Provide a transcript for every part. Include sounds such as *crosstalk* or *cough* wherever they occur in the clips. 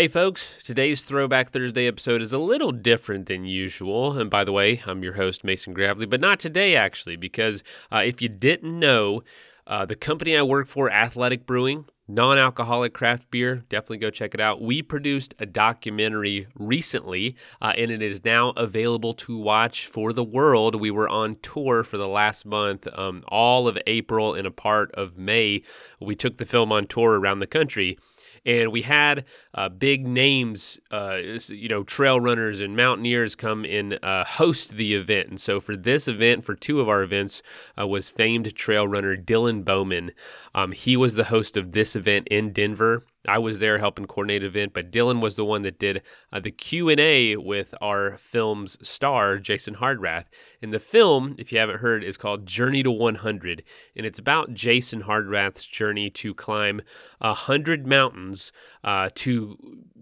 Hey, folks, today's Throwback Thursday episode is a little different than usual. And by the way, I'm your host, Mason Gravely, but not today, actually, because uh, if you didn't know, uh, the company I work for, Athletic Brewing, non alcoholic craft beer, definitely go check it out. We produced a documentary recently, uh, and it is now available to watch for the world. We were on tour for the last month, um, all of April and a part of May. We took the film on tour around the country and we had uh, big names, uh, you know, trail runners and mountaineers come and uh, host the event. And so for this event, for two of our events, uh, was famed trail runner Dylan Bowman. Um, he was the host of this event in Denver. I was there helping coordinate event, but Dylan was the one that did uh, the Q and A with our film's star, Jason Hardrath. And the film, if you haven't heard, is called Journey to 100, and it's about Jason Hardrath's journey to climb hundred mountains uh, to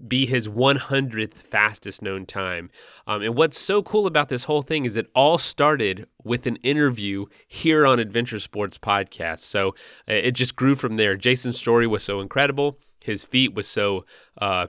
be his 100th fastest known time. Um, and what's so cool about this whole thing is it all started with an interview here on Adventure Sports Podcast. So uh, it just grew from there. Jason's story was so incredible his feat was so uh,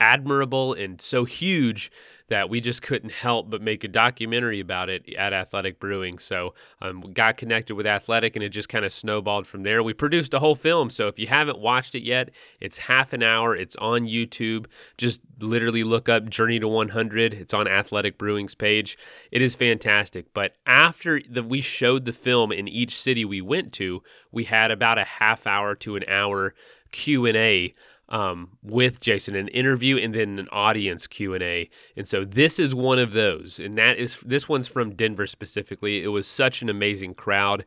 admirable and so huge that we just couldn't help but make a documentary about it at Athletic Brewing. So um, got connected with Athletic and it just kind of snowballed from there. We produced a whole film. So if you haven't watched it yet, it's half an hour. It's on YouTube. Just literally look up Journey to 100. It's on Athletic Brewing's page. It is fantastic. But after the, we showed the film in each city we went to, we had about a half hour to an hour Q and A um, with Jason, an interview, and then an audience Q and A. And so this is one of those, and that is this one's from Denver specifically. It was such an amazing crowd.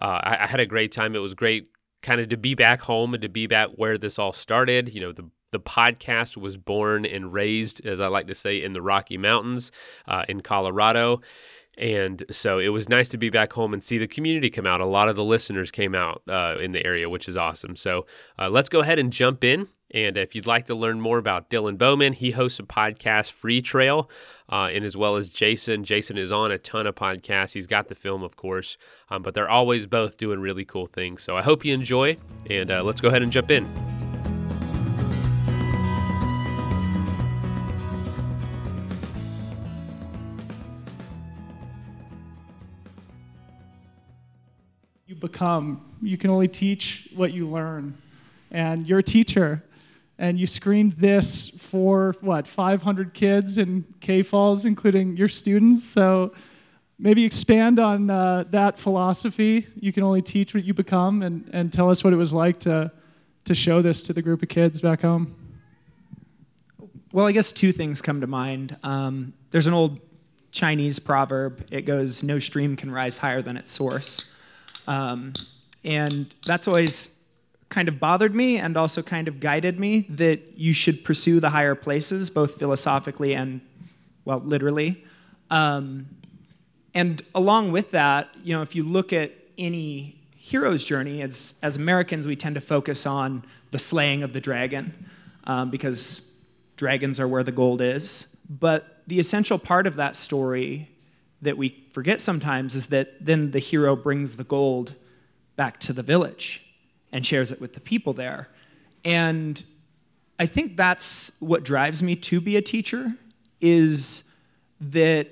Uh, I, I had a great time. It was great, kind of to be back home and to be back where this all started. You know, the the podcast was born and raised, as I like to say, in the Rocky Mountains uh, in Colorado. And so it was nice to be back home and see the community come out. A lot of the listeners came out uh, in the area, which is awesome. So uh, let's go ahead and jump in. And if you'd like to learn more about Dylan Bowman, he hosts a podcast, Freetrail, uh, and as well as Jason. Jason is on a ton of podcasts. He's got the film, of course, um, but they're always both doing really cool things. So I hope you enjoy, and uh, let's go ahead and jump in. Become. You can only teach what you learn. And you're a teacher, and you screened this for what 500 kids in K Falls, including your students. So maybe expand on uh, that philosophy. You can only teach what you become, and, and tell us what it was like to to show this to the group of kids back home. Well, I guess two things come to mind. Um, there's an old Chinese proverb. It goes, "No stream can rise higher than its source." Um, and that's always kind of bothered me and also kind of guided me that you should pursue the higher places, both philosophically and, well, literally. Um, and along with that, you know, if you look at any hero's journey, as, as Americans, we tend to focus on the slaying of the dragon um, because dragons are where the gold is. But the essential part of that story that we forget sometimes is that then the hero brings the gold back to the village and shares it with the people there. And I think that's what drives me to be a teacher is that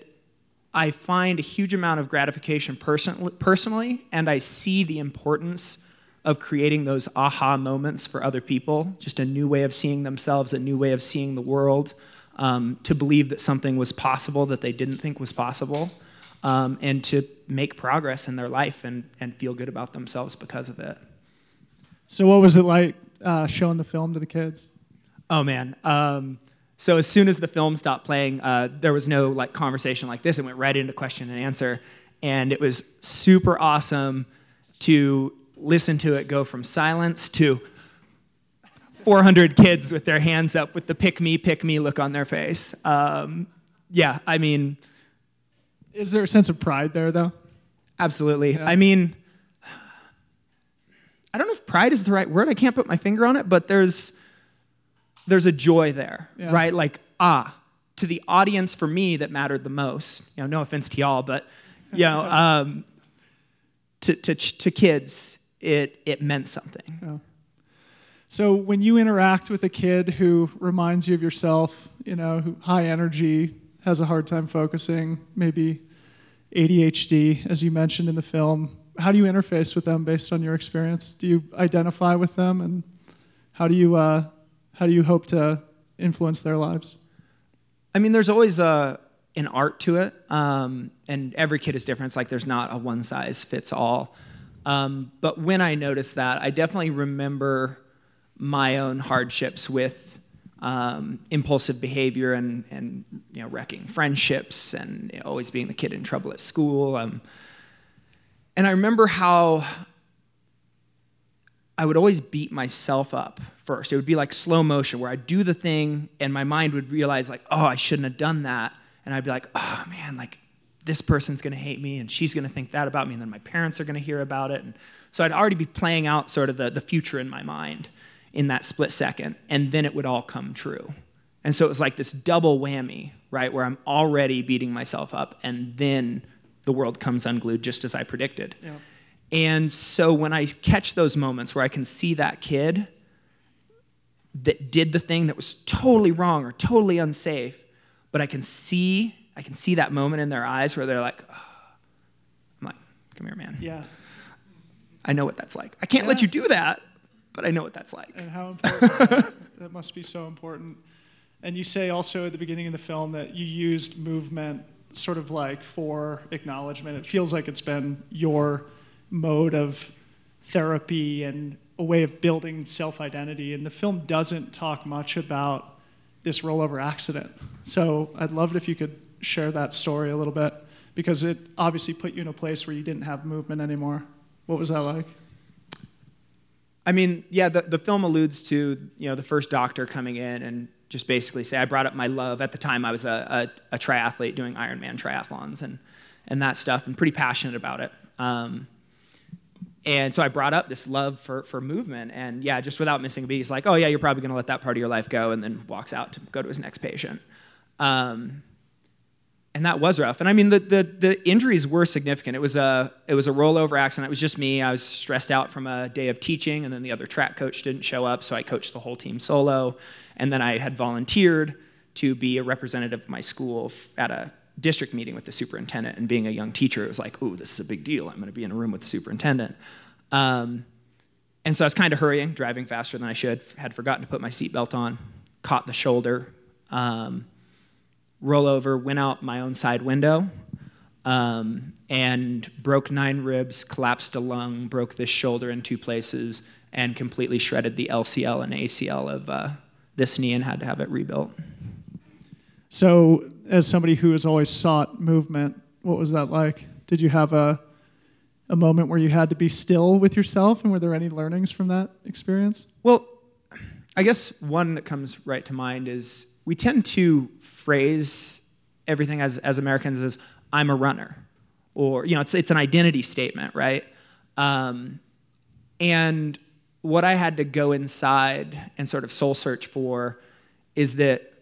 I find a huge amount of gratification person- personally, and I see the importance of creating those aha moments for other people, just a new way of seeing themselves, a new way of seeing the world, um, to believe that something was possible that they didn't think was possible um, and to make progress in their life and, and feel good about themselves because of it. So, what was it like uh, showing the film to the kids? Oh man. Um, so as soon as the film stopped playing, uh, there was no like conversation like this. It went right into question and answer, and it was super awesome to listen to it go from silence to 400 kids with their hands up with the pick me, pick me look on their face. Um, yeah, I mean, is there a sense of pride there, though? Absolutely. Yeah. I mean, I don't know if pride is the right word. I can't put my finger on it, but there's there's a joy there, yeah. right? Like ah, to the audience for me that mattered the most. You know, no offense to y'all, but you know, *laughs* um, to, to to kids, it it meant something. So when you interact with a kid who reminds you of yourself, you know, who high energy, has a hard time focusing, maybe ADHD, as you mentioned in the film, how do you interface with them based on your experience? Do you identify with them, and how do you uh, how do you hope to influence their lives? I mean, there's always a an art to it, um, and every kid is different. It's like there's not a one size fits all. Um, but when I noticed that, I definitely remember my own hardships with um, impulsive behavior and, and you know, wrecking friendships and you know, always being the kid in trouble at school. Um, and I remember how I would always beat myself up first. It would be like slow motion where I'd do the thing and my mind would realize, like, oh, I shouldn't have done that. And I'd be like, oh man, like this person's gonna hate me and she's gonna think that about me and then my parents are gonna hear about it. And so I'd already be playing out sort of the, the future in my mind in that split second, and then it would all come true. And so it was like this double whammy, right, where I'm already beating myself up, and then the world comes unglued just as I predicted. Yeah. And so when I catch those moments where I can see that kid that did the thing that was totally wrong or totally unsafe, but I can see, I can see that moment in their eyes where they're like, oh. I'm like, come here, man. Yeah. I know what that's like. I can't yeah. let you do that, but I know what that's like. And how important *laughs* that? must be so important. And you say also at the beginning of the film that you used movement sort of like for acknowledgement. It feels like it's been your mode of therapy and a way of building self identity. And the film doesn't talk much about this rollover accident. So I'd love it if you could share that story a little bit because it obviously put you in a place where you didn't have movement anymore. What was that like? I mean, yeah, the, the film alludes to you know the first doctor coming in and just basically say I brought up my love. At the time, I was a, a, a triathlete doing Ironman triathlons and and that stuff, and pretty passionate about it. Um, and so I brought up this love for, for movement, and yeah, just without missing a beat, he's like, "Oh yeah, you're probably going to let that part of your life go," and then walks out to go to his next patient. Um, and that was rough. And I mean, the, the, the injuries were significant. It was a it was a rollover accident. It was just me. I was stressed out from a day of teaching, and then the other track coach didn't show up, so I coached the whole team solo. And then I had volunteered to be a representative of my school at a district meeting with the superintendent. And being a young teacher, it was like, "Ooh, this is a big deal. I'm going to be in a room with the superintendent." Um, and so I was kind of hurrying, driving faster than I should. Had forgotten to put my seatbelt on, caught the shoulder. Um, roll over, went out my own side window, um, and broke nine ribs, collapsed a lung, broke this shoulder in two places, and completely shredded the LCL and ACL of uh, this knee and had to have it rebuilt. So, as somebody who has always sought movement, what was that like? Did you have a a moment where you had to be still with yourself, and were there any learnings from that experience? Well, I guess one that comes right to mind is we tend to phrase everything as, as Americans as I'm a runner, or you know, it's it's an identity statement, right? Um, and what I had to go inside and sort of soul search for is that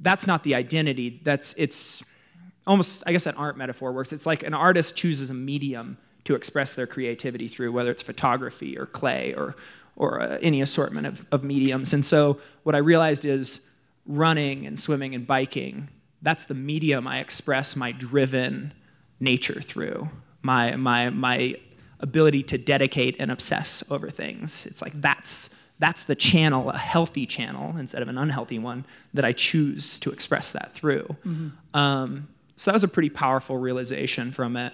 that's not the identity. That's it's almost I guess an art metaphor works. It's like an artist chooses a medium to express their creativity through, whether it's photography or clay or or uh, any assortment of, of mediums. And so what I realized is running and swimming and biking, that's the medium I express my driven nature through, my, my, my ability to dedicate and obsess over things. It's like that's, that's the channel, a healthy channel instead of an unhealthy one, that I choose to express that through. Mm-hmm. Um, so that was a pretty powerful realization from it.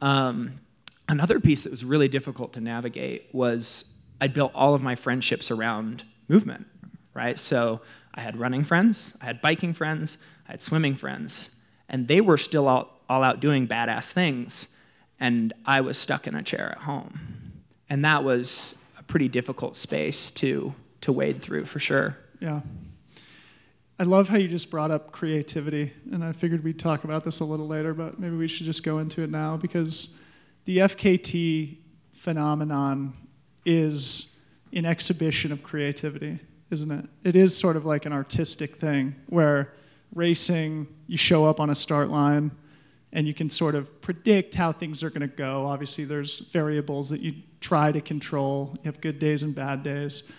Um, another piece that was really difficult to navigate was I built all of my friendships around movement, right? So I had running friends, I had biking friends, I had swimming friends, and they were still all, all out doing badass things, and I was stuck in a chair at home. And that was a pretty difficult space to, to wade through for sure. Yeah. I love how you just brought up creativity, and I figured we'd talk about this a little later, but maybe we should just go into it now because the FKT phenomenon is an exhibition of creativity, isn't it? It is sort of like an artistic thing where racing, you show up on a start line and you can sort of predict how things are going to go. Obviously, there's variables that you try to control. You have good days and bad days.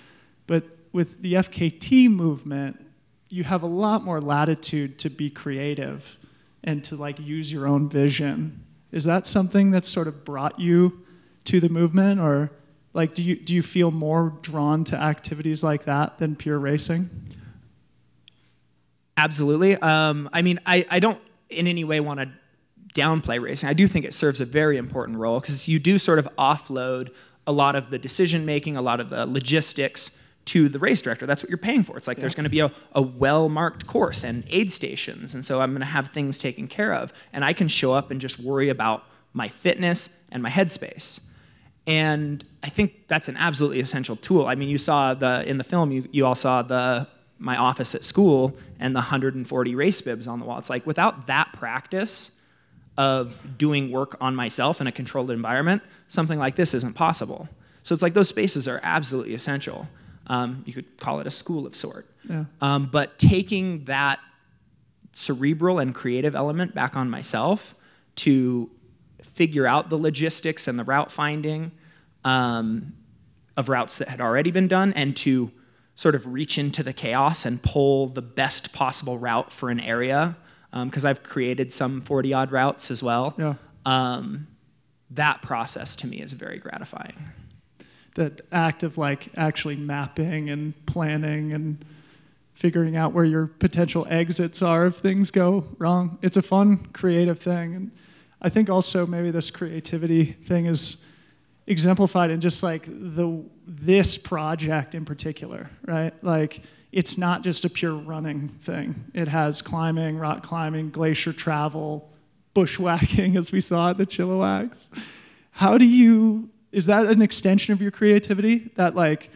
But with the FKT movement, you have a lot more latitude to be creative and to like use your own vision. Is that something that sort of brought you to the movement or like do you do you feel more drawn to activities like that than pure racing? Absolutely. Um, I mean, I, I don't in any way want to downplay racing. I do think it serves a very important role because you do sort of offload a lot of the decision making, a lot of the logistics to the race director. That's what you're paying for. It's like yeah. there's going to be a, a well marked course and aid stations. And so I'm going to have things taken care of. And I can show up and just worry about my fitness and my headspace. And I think that's an absolutely essential tool. I mean, you saw the in the film, you, you all saw the my office at school and the 140 race bibs on the wall. It's like without that practice of doing work on myself in a controlled environment, something like this isn't possible. So it's like those spaces are absolutely essential. Um, you could call it a school of sort. Yeah. Um, but taking that cerebral and creative element back on myself to figure out the logistics and the route finding um, of routes that had already been done and to sort of reach into the chaos and pull the best possible route for an area because um, I've created some 40 odd routes as well. Yeah. Um, that process to me is very gratifying that act of like actually mapping and planning and figuring out where your potential exits are if things go wrong. It's a fun, creative thing. And I think also maybe this creativity thing is exemplified in just like the this project in particular, right? Like it's not just a pure running thing. It has climbing, rock climbing, glacier travel, bushwhacking, *laughs* as we saw at the Chilliwacks. How do you is that an extension of your creativity? That like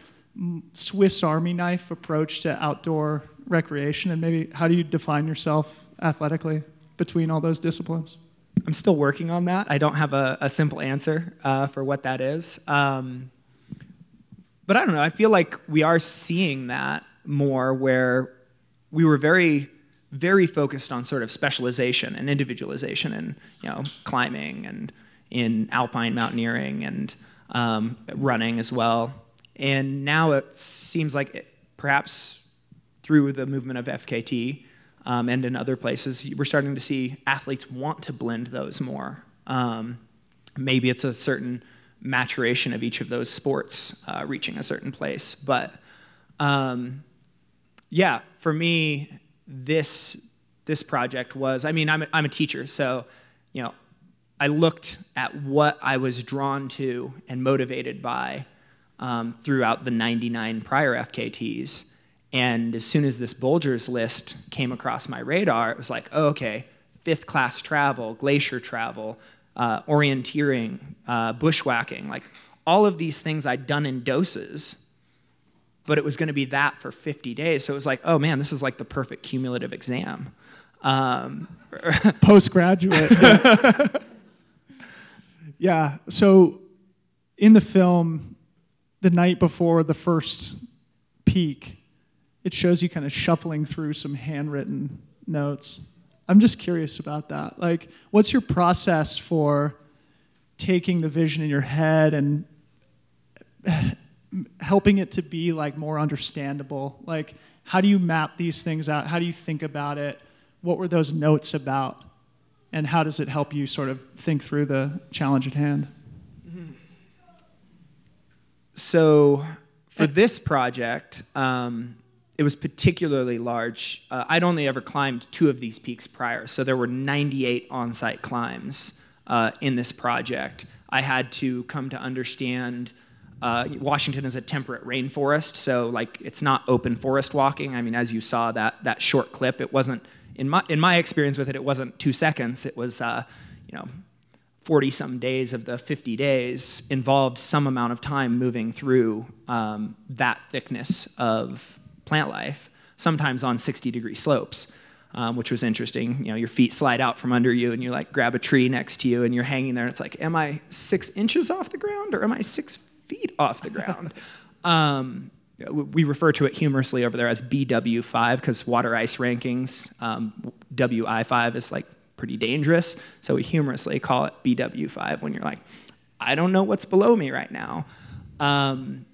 Swiss Army knife approach to outdoor recreation, and maybe how do you define yourself athletically between all those disciplines? I'm still working on that. I don't have a, a simple answer uh, for what that is. Um, but I don't know. I feel like we are seeing that more where we were very, very focused on sort of specialization and individualization and, you know, climbing and in alpine mountaineering and um, running as well. And now it seems like it, perhaps through the movement of FKT um, and in other places, we're starting to see athletes want to blend those more. Um, maybe it's a certain maturation of each of those sports uh, reaching a certain place. But um, yeah, for me, this this project was. I mean, I'm a, I'm a teacher, so you know, I looked at what I was drawn to and motivated by um, throughout the 99 prior FKTs. And as soon as this Bulgers list came across my radar, it was like, oh, okay, fifth class travel, glacier travel, uh, orienteering, uh, bushwhacking, like all of these things I'd done in doses, but it was going to be that for 50 days. So it was like, oh man, this is like the perfect cumulative exam. Um, *laughs* Postgraduate. Yeah. *laughs* Yeah. So in the film, the night before the first peak, it shows you kind of shuffling through some handwritten notes. I'm just curious about that. Like, what's your process for taking the vision in your head and *sighs* helping it to be like more understandable? Like, how do you map these things out? How do you think about it? What were those notes about? and how does it help you sort of think through the challenge at hand? So, for this project, um, it was particularly large. Uh, I'd only ever climbed two of these peaks prior, so there were 98 on site climbs uh, in this project. I had to come to understand. Uh, Washington is a temperate rainforest, so like it's not open forest walking. I mean, as you saw that that short clip, it wasn't in my in my experience with it, it wasn't two seconds. It was uh, you know. 40 some days of the 50 days involved some amount of time moving through um, that thickness of plant life, sometimes on 60 degree slopes. Um, which was interesting. You know, your feet slide out from under you, and you like grab a tree next to you, and you're hanging there. And it's like, am I six inches off the ground, or am I six feet off the ground? *laughs* um, we refer to it humorously over there as BW5 because water ice rankings, um, WI5 is like pretty dangerous. So we humorously call it BW5 when you're like, I don't know what's below me right now. Um,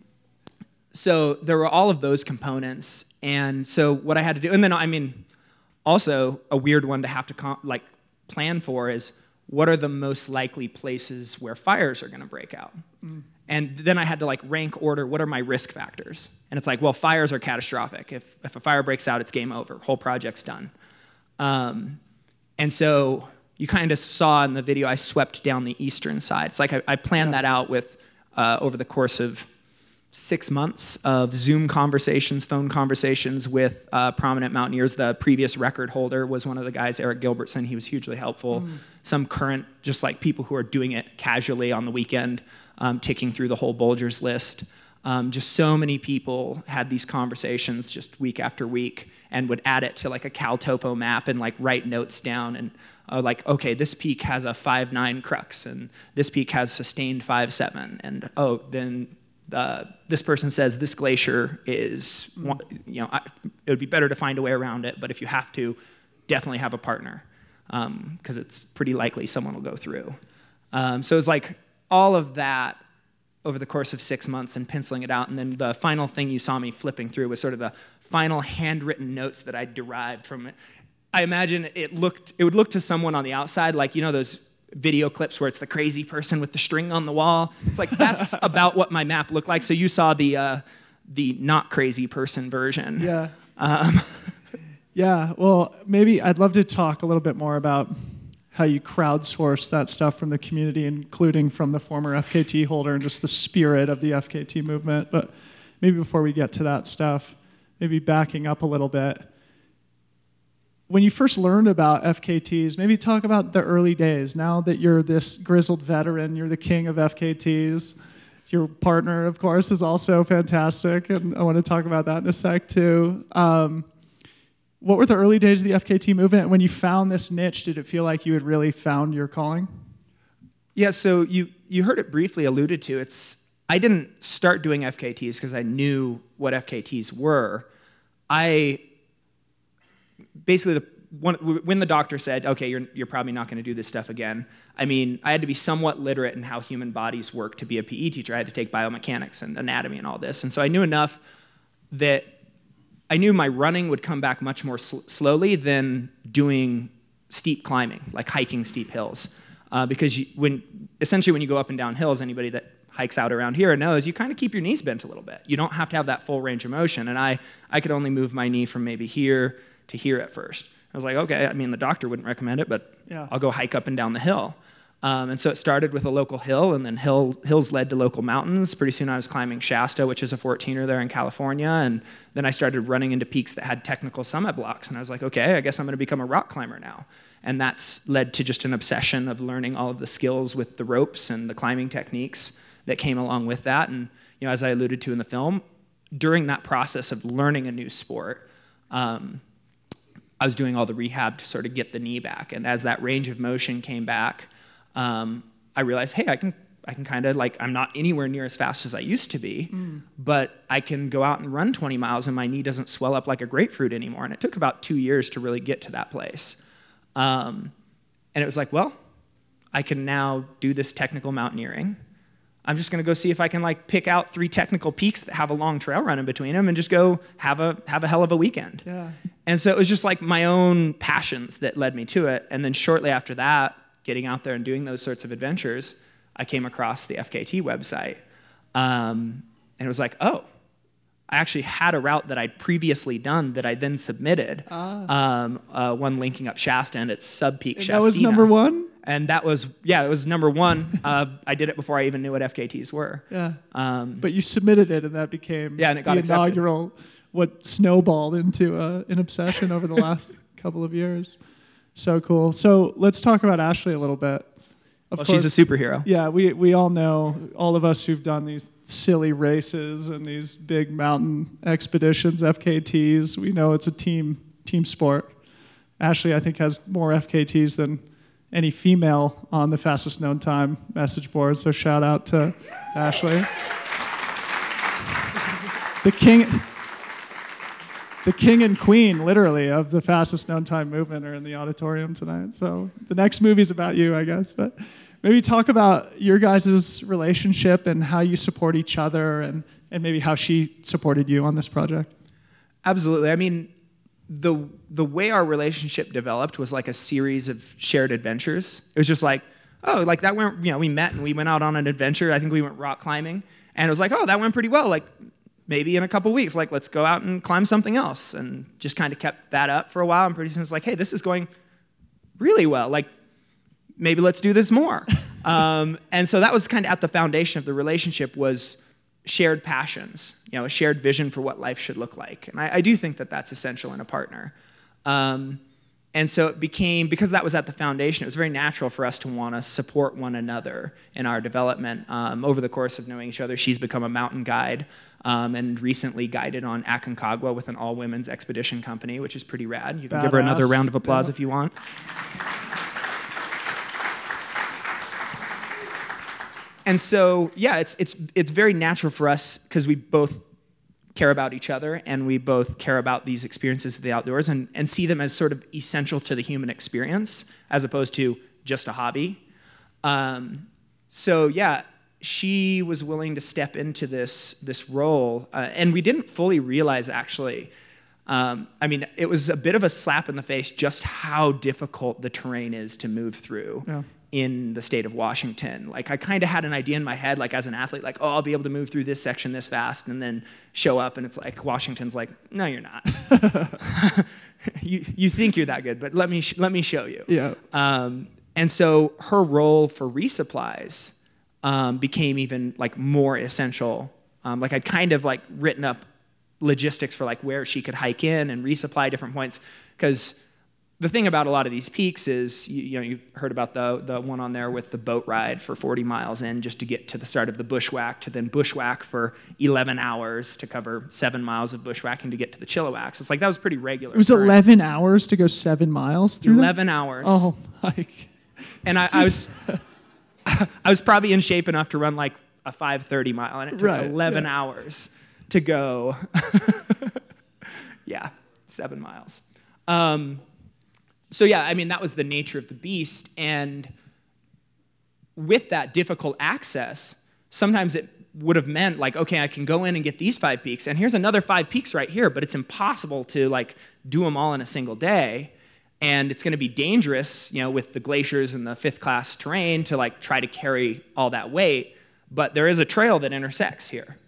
so there were all of those components, and so what I had to do, and then I mean, also a weird one to have to com- like plan for is what are the most likely places where fires are going to break out. Mm. And then I had to like rank order what are my risk factors. And it's like, well, fires are catastrophic. If, if a fire breaks out, it's game over. Whole project's done. Um, and so you kind of saw in the video, I swept down the eastern side. It's like I, I planned yeah. that out with uh, over the course of six months of Zoom conversations, phone conversations with uh, prominent mountaineers. The previous record holder was one of the guys, Eric Gilbertson. He was hugely helpful. Mm. Some current, just like people who are doing it casually on the weekend, um, ticking through the whole Bulgers list. Um, just so many people had these conversations just week after week and would add it to like a CalTopo map and like write notes down and uh, like okay this peak has a 5-9 crux and this peak has sustained 5-7 and oh then uh, this person says this glacier is, you know, I, it would be better to find a way around it, but if you have to, definitely have a partner because um, it's pretty likely someone will go through. Um, so it's like all of that over the course of six months and penciling it out. And then the final thing you saw me flipping through was sort of the final handwritten notes that I derived from it. I imagine it looked, it would look to someone on the outside like, you know, those video clips where it's the crazy person with the string on the wall. It's like that's *laughs* about what my map looked like. So you saw the uh, the not crazy person version. Yeah. Um. *laughs* yeah. Well, maybe I'd love to talk a little bit more about how you crowdsource that stuff from the community, including from the former FKT holder and just the spirit of the FKT movement. But maybe before we get to that stuff, maybe backing up a little bit when you first learned about FKTs, maybe talk about the early days. Now that you're this grizzled veteran, you're the king of FKTs. Your partner, of course, is also fantastic, and I want to talk about that in a sec too. Um, what were the early days of the FKT movement? When you found this niche, did it feel like you had really found your calling? Yeah, so you you heard it briefly alluded to. It's I didn't start doing FKTs because I knew what FKTs were. I basically the when the doctor said, okay, you're, you're probably not going to do this stuff again, I mean, I had to be somewhat literate in how human bodies work to be a PE teacher. I had to take biomechanics and anatomy and all this. And so I knew enough that I knew my running would come back much more sl- slowly than doing steep climbing, like hiking steep hills. Uh, because you, when essentially when you go up and down hills, anybody that hikes out around here knows you kind of keep your knees bent a little bit. You don't have to have that full range of motion. And I, I could only move my knee from maybe here to hear at first. I was like, okay, I mean, the doctor wouldn't recommend it, but yeah. I'll go hike up and down the hill. Um, and so it started with a local hill, and then hill, hills led to local mountains. Pretty soon I was climbing Shasta, which is a 14er there in California. And then I started running into peaks that had technical summit blocks. And I was like, okay, I guess I'm going to become a rock climber now. And that's led to just an obsession of learning all of the skills with the ropes and the climbing techniques that came along with that. And you know, as I alluded to in the film, during that process of learning a new sport, um, I was doing all the rehab to sort of get the knee back. And as that range of motion came back, um, I realized, hey, I can I can kind of like I'm not anywhere near as fast as I used to be, mm. but I can go out and run 20 miles and my knee doesn't swell up like a grapefruit anymore. And it took about two years to really get to that place. Um, and it was like, well, I can now do this technical mountaineering. I'm just going to go see if I can like pick out three technical peaks that have a long trail run in between them and just go have a have a hell of a weekend. Yeah. And so it was just like my own passions that led me to it. And then shortly after that, getting out there and doing those sorts of adventures, I came across the FKT website. Um, and it was like, oh, I actually had a route that I'd previously done that I then submitted. Ah. Um, uh, one linking up Shasta and its sub peak Shasta. That was number one? and that was yeah, it was number one. *laughs* Uh, I did it before I even knew what FKTs were. Yeah. Um, but you submitted it, and that became yeah, and it got the accepted. inaugural what snowballed into a, an obsession over the last *laughs* couple of years. So cool. So let's talk about Ashley a little bit. Of well, course, she's a superhero. Yeah, we, we all know, all of us who've done these silly races and these big mountain expeditions, FKTs, we know it's a team team sport. Ashley, I think, has more FKTs than any female on the fastest known time message board. So shout out to Ashley. *laughs* The king, the king and queen, literally, of the fastest known time movement are in the auditorium tonight. So the next movie's about you, I guess. But maybe talk about your guys' relationship and how you support each other and, and maybe how she supported you on this project. Absolutely. I mean, the the way our relationship developed was like a series of shared adventures. It was just like, oh, like that went, you know, we met and we went out on an adventure. I think we went rock climbing. And it was like, oh, that went pretty well. Like maybe in a couple weeks, like let's go out and climb something else. And just kind of kept that up for a while. And pretty soon it's like, hey, this is going really well. Like maybe let's do this more. *laughs* um, and so that was kind of at the foundation of the relationship was shared passions, you know, a shared vision for what life should look like. And I, I do think that that's essential in a partner. Um, and so it became, because that was at the foundation, it was very natural for us to want to support one another in our development. Um, over the course of knowing each other, she's become a mountain guide um, and recently guided on Aconcagua with an all women's expedition company, which is pretty rad. You can Badass. give her another round of applause Yeah. if you want. And so, yeah, it's, it's, it's very natural for us because we both care about each other and we both care about these experiences of the outdoors and, and see them as sort of essential to the human experience as opposed to just a hobby. Um, so, yeah, she was willing to step into this, this role. Uh, and we didn't fully realize, actually, um, I mean, it was a bit of a slap in the face just how difficult the terrain is to move through Yeah. In the state of Washington. Like, I kind of had an idea in my head, like as an athlete, like, oh, I'll be able to move through this section this fast, and then show up, and it's like Washington's like, no, you're not. *laughs* you you think you're that good, but let me sh- let me show you. Yeah. Um, and so her role for resupplies um, became even like more essential. Um, like I'd kind of like written up logistics for like where she could hike in and resupply different points because the thing about a lot of these peaks is you, you know you heard about the the one on there with the boat ride for 40 miles in just to get to the start of the bushwhack to then bushwhack for 11 hours to cover seven miles of bushwhacking to get to the Chilliwack. It's like that was pretty regular. It was occurrence. 11 hours to go seven miles through that? 11 hours. Oh, my. And I, I was *laughs* I was probably in shape enough to run like a 5:30 mile, and it took Right, 11 yeah. hours to go. *laughs* yeah, seven miles. Um, so yeah, I mean that was the nature of the beast, and with that difficult access, sometimes it would have meant like, okay, I can go in and get these five peaks, and here's another five peaks right here, but it's impossible to like do them all in a single day, and it's going to be dangerous, you know, with the glaciers and the fifth class terrain to like try to carry all that weight. But there is a trail that intersects here,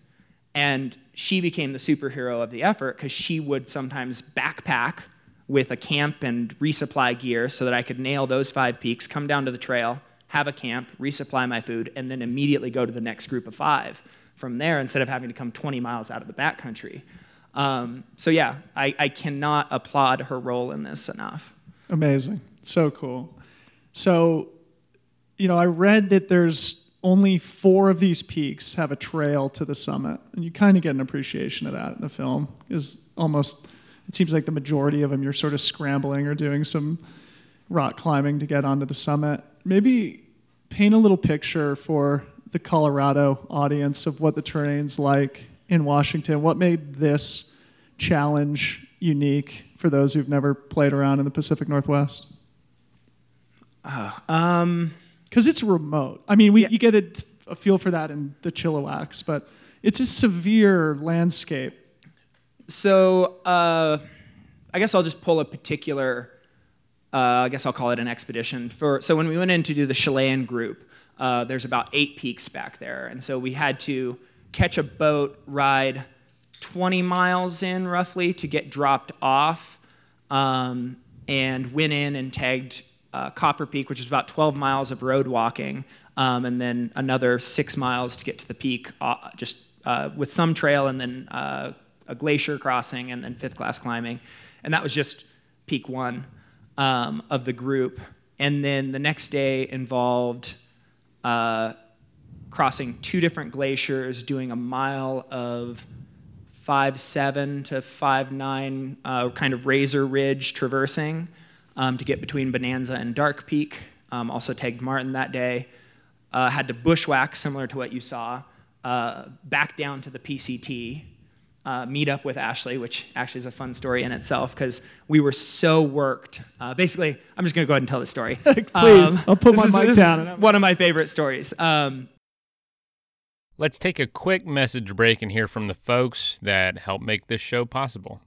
and she became the superhero of the effort because she would sometimes backpack with a camp and resupply gear so that I could nail those five peaks, come down to the trail, have a camp, resupply my food, and then immediately go to the next group of five from there instead of having to come 20 miles out of the backcountry. Um, so, yeah, I, I cannot applaud her role in this enough. Amazing. So cool. So, you know, I read that there's only four of these peaks have a trail to the summit, and you kind of get an appreciation of that in the film. Is almost, it seems like the majority of them you're sort of scrambling or doing some rock climbing to get onto the summit. Maybe paint a little picture for the Colorado audience of what the terrain's like in Washington. What made this challenge unique for those who've never played around in the Pacific Northwest? Um, Because it's remote. I mean, we, Yeah. you get a, a feel for that in the Chilliwacks, but it's a severe landscape. So uh, I guess I'll just pull a particular. Uh, I guess I'll call it an expedition. For so when we went in to do the Chelan group, uh, there's about eight peaks back there, and so we had to catch a boat, ride 20 miles in roughly to get dropped off, um, and went in and tagged uh, Copper Peak, which is about 12 miles of road walking, um, and then another six miles to get to the peak, uh, just uh, with some trail and then uh, a glacier crossing and then fifth class climbing. And that was just peak one um, of the group. And then the next day involved uh, crossing two different glaciers, doing a mile of five seven to five nine, uh, kind of razor ridge traversing um, to get between Bonanza and Dark Peak. Um, also tagged Martin that day. Uh, had to bushwhack, similar to what you saw, uh, back down to the PCT, uh, meet up with Ashley, which actually is a fun story in itself because we were so worked. Uh, basically, I'm just going to go ahead and tell the story. *laughs* Please, I'll put my is- mic this down is one of my favorite stories. Um, Let's take a quick message break and hear from the folks that help make this show possible.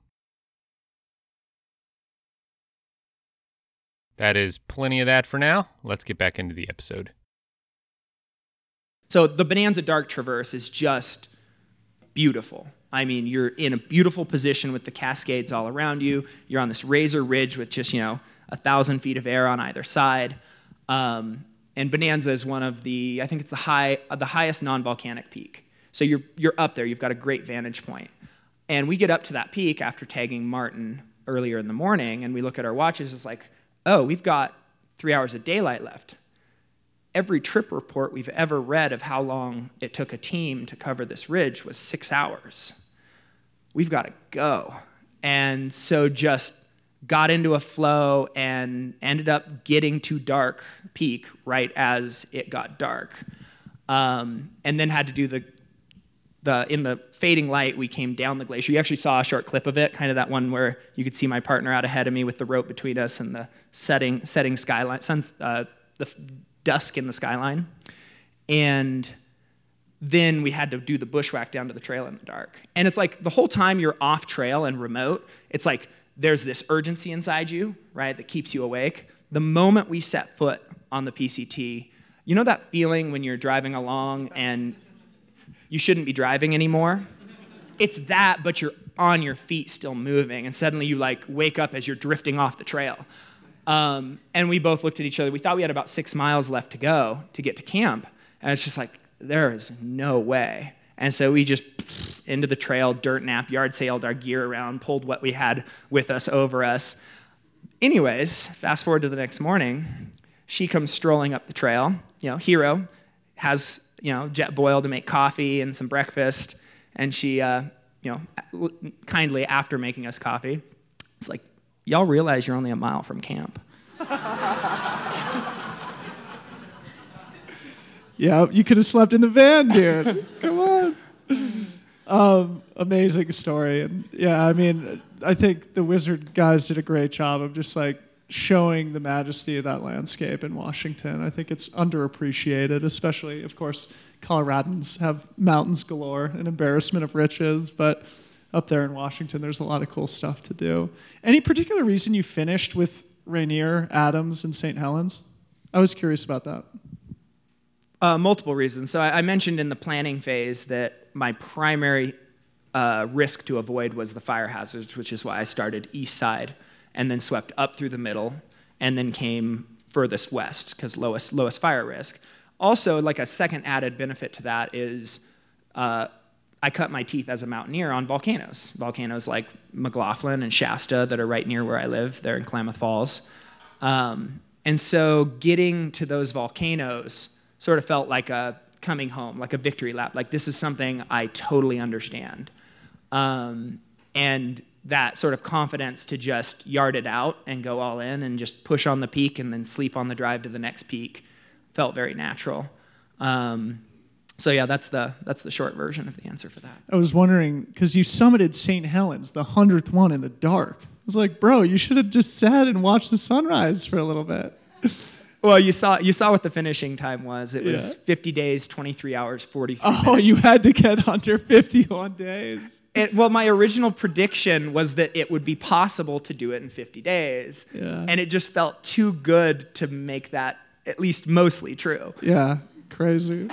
That is plenty of that for now. Let's get back into the episode. So the Bonanza Dark Traverse is just beautiful. I mean, you're in a beautiful position with the Cascades all around you. You're on this razor ridge with just, you know, a thousand feet of air on either side. Um, and Bonanza is one of the, I think it's the high, the highest non-volcanic peak. So you're you're up there. You've got a great vantage point. And we get up to that peak after tagging Martin earlier in the morning, and we look at our watches. It's like, oh, we've got three hours of daylight left every trip report we've ever read of how long it took a team to cover this ridge was six hours. We've got to go. And so just got into a flow and ended up getting to dark peak right as it got dark. Um, and then had to do the the in the fading light we came down the glacier you actually saw a short clip of it kind of that one where you could see my partner out ahead of me with the rope between us and the setting setting skyline sun's uh, the dusk in the skyline and then we had to do the bushwhack down to the trail in the dark and it's like the whole time you're off trail and remote it's like there's this urgency inside you right that keeps you awake the moment we set foot on the pct you know that feeling when you're driving along and you shouldn't be driving anymore. It's that, but you're on your feet still moving, and suddenly you like wake up as you're drifting off the trail. Um, and we both looked at each other. We thought we had about six miles left to go to get to camp, and it's just like there is no way. And so we just into the trail, dirt nap, yard sailed our gear around, pulled what we had with us over us. Anyways, fast forward to the next morning, she comes strolling up the trail. You know, hero has you know jet boil to make coffee and some breakfast, and she uh, you know kindly after making us coffee, it's like y'all realize you're only a mile from camp. *laughs* Yeah, you could have slept in the van, dude. *laughs* Come on. Um, amazing story, and yeah, I mean, I think the Wizard guys did a great job of just like showing the majesty of that landscape in Washington. I think it's underappreciated, especially, of course, Coloradans have mountains galore, an embarrassment of riches, but up there in Washington, there's a lot of cool stuff to do. Any particular reason you finished with Rainier, Adams, and St. Helens? I was curious about that. Uh, multiple reasons. So I, I mentioned in the planning phase that my primary uh, risk to avoid was the fire hazards, which is why I started east side and then swept up through the middle and then came furthest west because lowest lowest fire risk. Also, like a second added benefit to that is uh, I cut my teeth as a mountaineer on volcanoes. Volcanoes like McLoughlin and Shasta that are right near where I live. They're in Klamath Falls. Um, and so getting to those volcanoes sort of felt like a coming home, like a victory lap. Like this is something I totally understand. Um, and that sort of confidence to just yard it out and go all in and just push on the peak and then sleep on the drive to the next peak felt very natural. Um, so yeah, that's the that's the short version of the answer for that. I was wondering because you summited St. Helens, the hundredth one in the dark. I was like, bro, you should have just sat and watched the sunrise for a little bit. *laughs* Well, you saw you saw what the finishing time was. It was Yeah. 50 days, 23 hours, 43 Oh, minutes. you had to get under 51 days. It, well, my original prediction was that it would be possible to do it in 50 days. Yeah. And it just felt too good to make that at least mostly true. Yeah, crazy.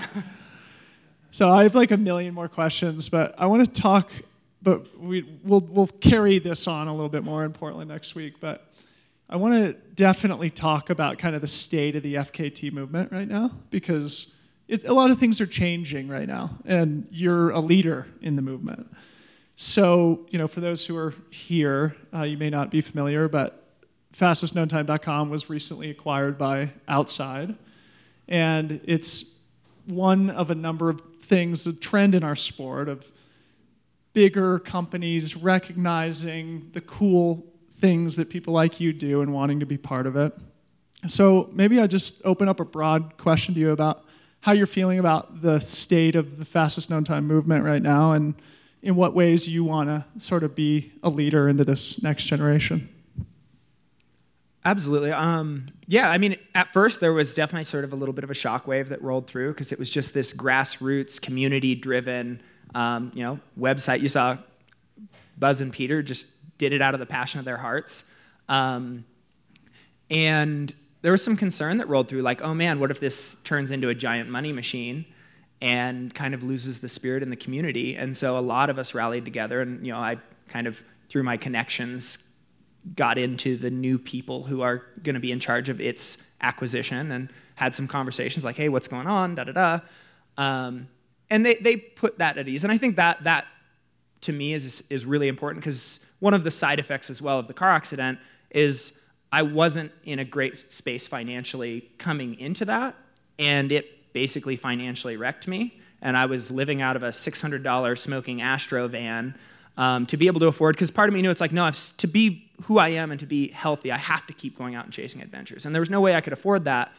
so I have like a million more questions, but I want to talk. But we we'll we'll carry this on a little bit more in Portland next week. But I want to definitely talk about kind of the state of the FKT movement right now because it, a lot of things are changing right now, and you're a leader in the movement. So you know, for those who are here, uh, you may not be familiar, but fastestknowntime.com was recently acquired by Outside and it's one of a number of things, a trend in our sport of bigger companies recognizing the cool things that people like you do and wanting to be part of it. So maybe I just open up a broad question to you about how you're feeling about the state of the fastest known time movement right now and in what ways you want to sort of be a leader into this next generation. Absolutely. Um, yeah, I mean, at first there was definitely sort of a little bit of a shockwave that rolled through because it was just this grassroots, community-driven, um, you know, website. You saw Buzz and Peter just did it out of the passion of their hearts, um, and there was some concern that rolled through, like, oh man, what if this turns into a giant money machine? and kind of loses the spirit in the community. And so a lot of us rallied together, and you know, I kind of through my connections got into the new people who are going to be in charge of its acquisition, and had some conversations like, "Hey, what's going on?" Da da da. Um, and they they put that at ease, and I think that that to me is is really important because one of the side effects as well of the car accident is I wasn't in a great space financially coming into that, and it basically financially wrecked me. And I was living out of a $600 smoking Astro van um, to be able to afford, because part of me knew it's like, no, to be who I am and to be healthy, I have to keep going out and chasing adventures. And there was no way I could afford that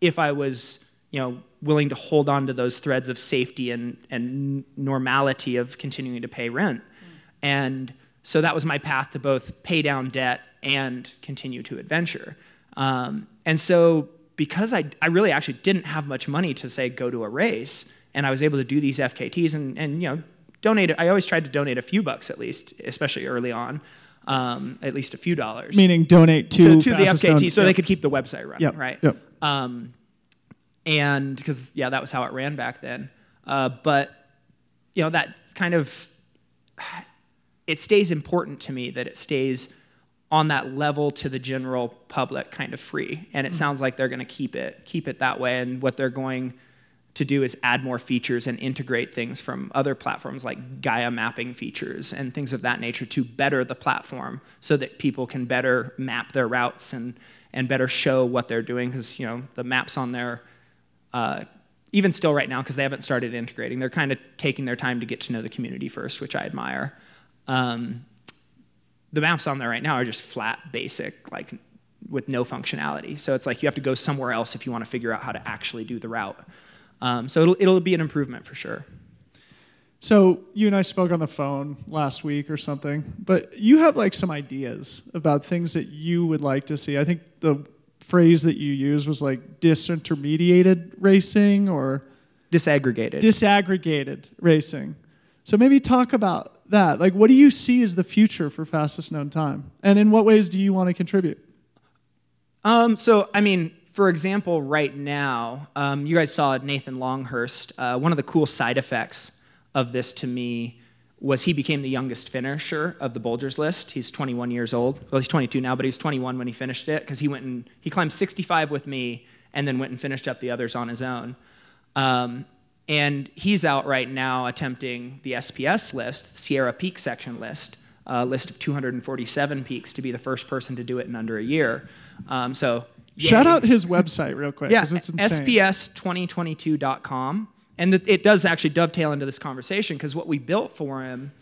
if I was, you know, willing to hold on to those threads of safety and, and normality of continuing to pay rent. Mm. And so that was my path to both pay down debt and continue to adventure. Um, and so because I, I really actually didn't have much money to say go to a race, and I was able to do these FKTs and, and you know donate. I always tried to donate a few bucks at least, especially early on, um, at least a few dollars. Meaning donate to, to, to the FKT so yep. they could keep the website running, yep. right? Yep. Um, and because yeah, that was how it ran back then. Uh, but you know that kind of *sighs* it stays important to me that it stays on that level to the general public kind of free and it mm-hmm. sounds like they're going to keep it keep it that way and what they're going to do is add more features and integrate things from other platforms like Gaia mapping features and things of that nature to better the platform so that people can better map their routes and and better show what they're doing because you know the maps on there uh, even still right now because they haven't started integrating they're kind of taking their time to get to know the community first which i admire um, the maps on there right now are just flat, basic, like with no functionality. So it's like you have to go somewhere else if you want to figure out how to actually do the route. Um, so it'll, it'll be an improvement for sure. So you and I spoke on the phone last week or something, but you have like some ideas about things that you would like to see. I think the phrase that you used was like disintermediated racing or disaggregated. Disaggregated racing. So maybe talk about that? Like, what do you see as the future for fastest known time? And in what ways do you want to contribute? Um, so, I mean, for example, right now, um, you guys saw Nathan Longhurst. Uh, one of the cool side effects of this to me was he became the youngest finisher of the Bulgers list. He's 21 years old. Well, he's 22 now, but he was 21 when he finished it because he went and he climbed 65 with me and then went and finished up the others on his own. Um, and he's out right now attempting the SPS list, Sierra Peak section list, a list of 247 peaks to be the first person to do it in under a year. Um, so yay. shout out his website real quick. Yeah, it's *laughs* SPS2022.com. And it does actually dovetail into this conversation because what we built for him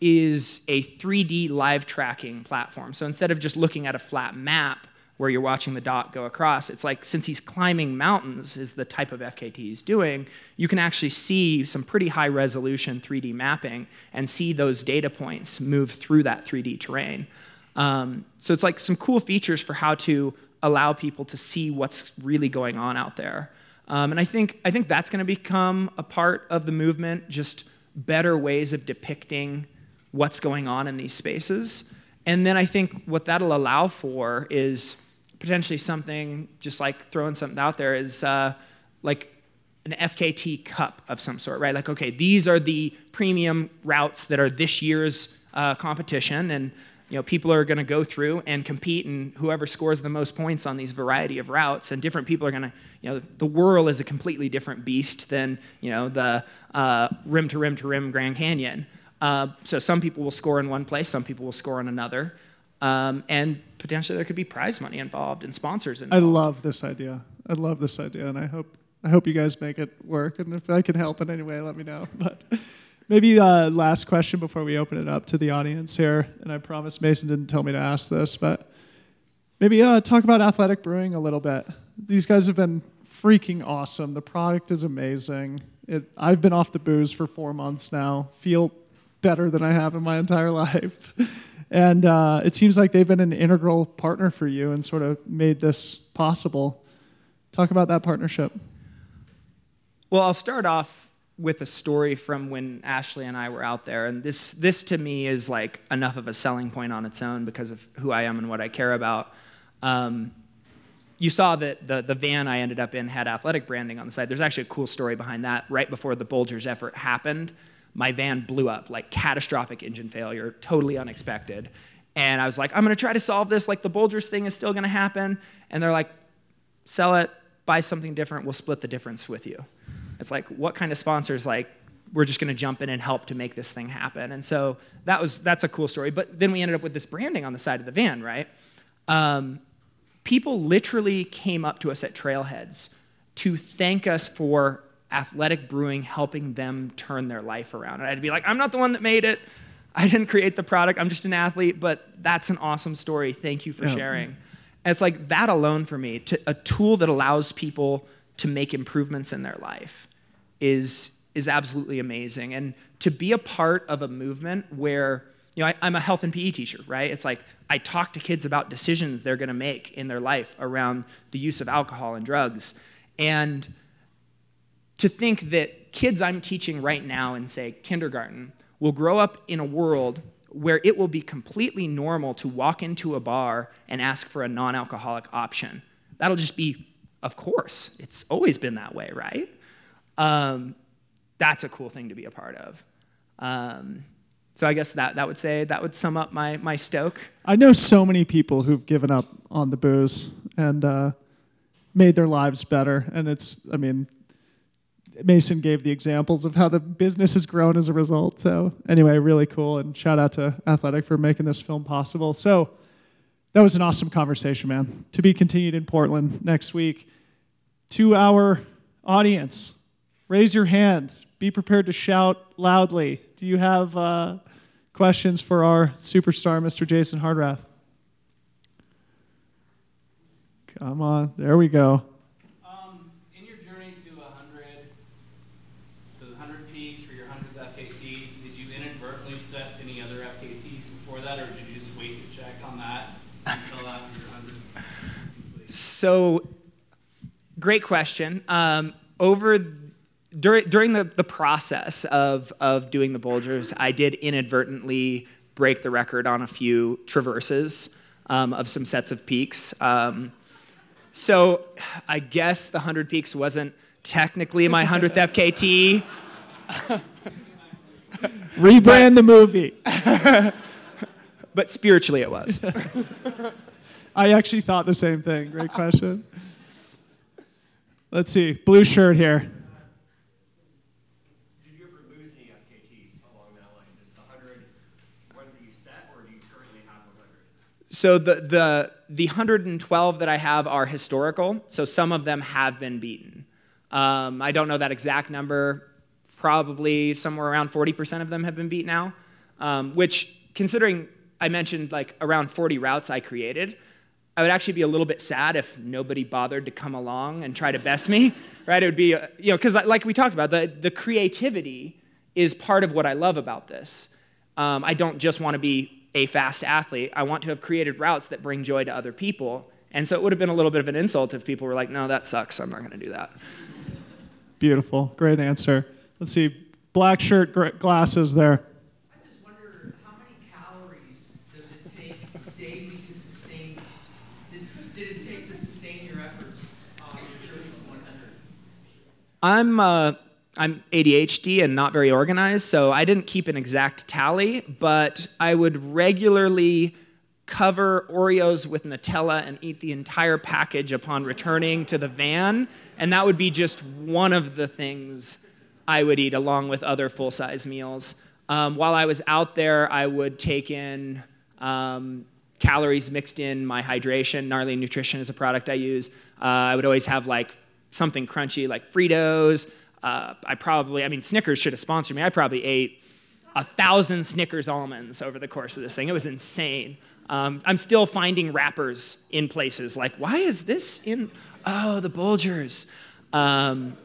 is a 3D live tracking platform. So instead of just looking at a flat map, where you're watching the dot go across. It's like since he's climbing mountains, is the type of FKT he's doing, you can actually see some pretty high resolution 3D mapping and see those data points move through that 3D terrain. Um, so it's like some cool features for how to allow people to see what's really going on out there. Um, and I think, I think that's going to become a part of the movement, just better ways of depicting what's going on in these spaces. And then I think what that'll allow for is potentially something just like throwing something out there is uh, like an FKT cup of some sort, right? Like, okay, these are the premium routes that are this year's uh, competition, and you know, people are going to go through and compete, and whoever scores the most points on these variety of routes, and different people are going to, you know, the whirl is a completely different beast than you know the uh, rim to rim to rim Grand Canyon. Uh, so some people will score in one place, some people will score in another. Um, and potentially there could be prize money involved and sponsors involved. I love this idea. I love this idea, and I hope I hope you guys make it work. And if I can help in any way, let me know. *laughs* But maybe uh, last question before we open it up to the audience here. And I promise Mason didn't tell me to ask this, but maybe uh, talk about athletic brewing a little bit. These guys have been freaking awesome. The product is amazing. It, I've been off the booze for four months now. Feel better than I have in my entire *laughs* life. and uh, it seems like they've been an integral partner for you and sort of made this possible. Talk about that partnership. Well, I'll start off with a story from when Ashley and I were out there, and this this to me is like enough of a selling point on its own because of who I am and what I care about. Um, you saw that the, the van I ended up in had athletic branding on the side. There's actually a cool story behind that. Right before the Bulgers effort happened, my van blew up, like catastrophic engine failure, totally unexpected. And I was like, I'm gonna try to solve this, like the Bulgers thing is still gonna happen. And they're like, sell it, buy something different, we'll split the difference with you. It's like, what kind of sponsors like we're just going to jump in and help to make this thing happen? And so that was that's a cool story. But then we ended up with this branding on the side of the van, right? Um, people literally came up to us at trailheads to thank us for athletic brewing helping them turn their life around. And I'd be like, I'm not the one that made it. I didn't create the product. I'm just an athlete, but that's an awesome story. Thank you for Yeah. sharing. And it's like that alone for me, to, a tool that allows people to make improvements in their life is is absolutely amazing. And to be a part of a movement where you know I, I'm a health and PE teacher, right? It's like I talk to kids about decisions they're going to make in their life around the use of alcohol and drugs, and to think that kids I'm teaching right now in say kindergarten will grow up in a world where it will be completely normal to walk into a bar and ask for a non-alcoholic option. That'll just be, of course, it's always been that way, right? Um, that's a cool thing to be a part of. Um, so I guess that that would say that would sum up my my stoke. I know so many people who've given up on the booze and uh, made their lives better. And it's, I mean, Mason gave the examples of how the business has grown as a result. So, anyway, really cool. And shout out to Athletic for making this film possible. So, that was an awesome conversation, man. To be continued in Portland next week. To our audience, raise your hand. Be prepared to shout loudly. Do you have uh, questions for our superstar, Mr. Jason Hardrath? Come on, there we go. Um, in your journey to 100, to the 100 peaks for your 100th FKT, did you inadvertently set any other FKTs before that, or did you just wait to check on that until after your 100? So, great question. Um, over th- during during the, the process of of doing the Bulgers, I did inadvertently break the record on a few traverses um, of some sets of peaks. Um, so, I guess the 100 peaks wasn't technically my 100th *laughs* FKT. *laughs* Rebrand the movie. *laughs* but spiritually it was. I actually thought the same thing. Great question. Let's see. Blue shirt here. Did you ever lose any FKTs along that line? Just the 100 ones that you set, or do you currently have 100? So the, the, the 112 that I have are historical, so some of them have been beaten. Um, I don't know that exact number. Probably somewhere around 40% of them have been beat now, um, which, considering I mentioned like around 40 routes I created, I would actually be a little bit sad if nobody bothered to come along and try to best me, *laughs* right? It would be, uh, you know, because like we talked about, the, the creativity is part of what I love about this. Um, I don't just want to be a fast athlete. I want to have created routes that bring joy to other people. And so it would have been a little bit of an insult if people were like, no, that sucks. I'm not going to do that. Beautiful. Great answer. Let's see. Black shirt, gr- glasses there. I just wonder how many calories does it take daily to sustain? Did, did it take to sustain your efforts on your journey 100? I'm. uh, I'm ADHD and not very organized, so I didn't keep an exact tally, but I would regularly cover Oreos with Nutella and eat the entire package upon returning to the van, and that would be just one of the things I would eat along with other full size meals. Um, while I was out there, I would take in um, calories mixed in my hydration. Gnarly Nutrition is a product I use. Uh, I would always have like something crunchy like Fritos. Uh, I probably, I mean, Snickers should have sponsored me. I probably ate a thousand Snickers almonds over the course of this thing. It was insane. Um, I'm still finding wrappers in places like, why is this in? Oh, the Bulgers. Um,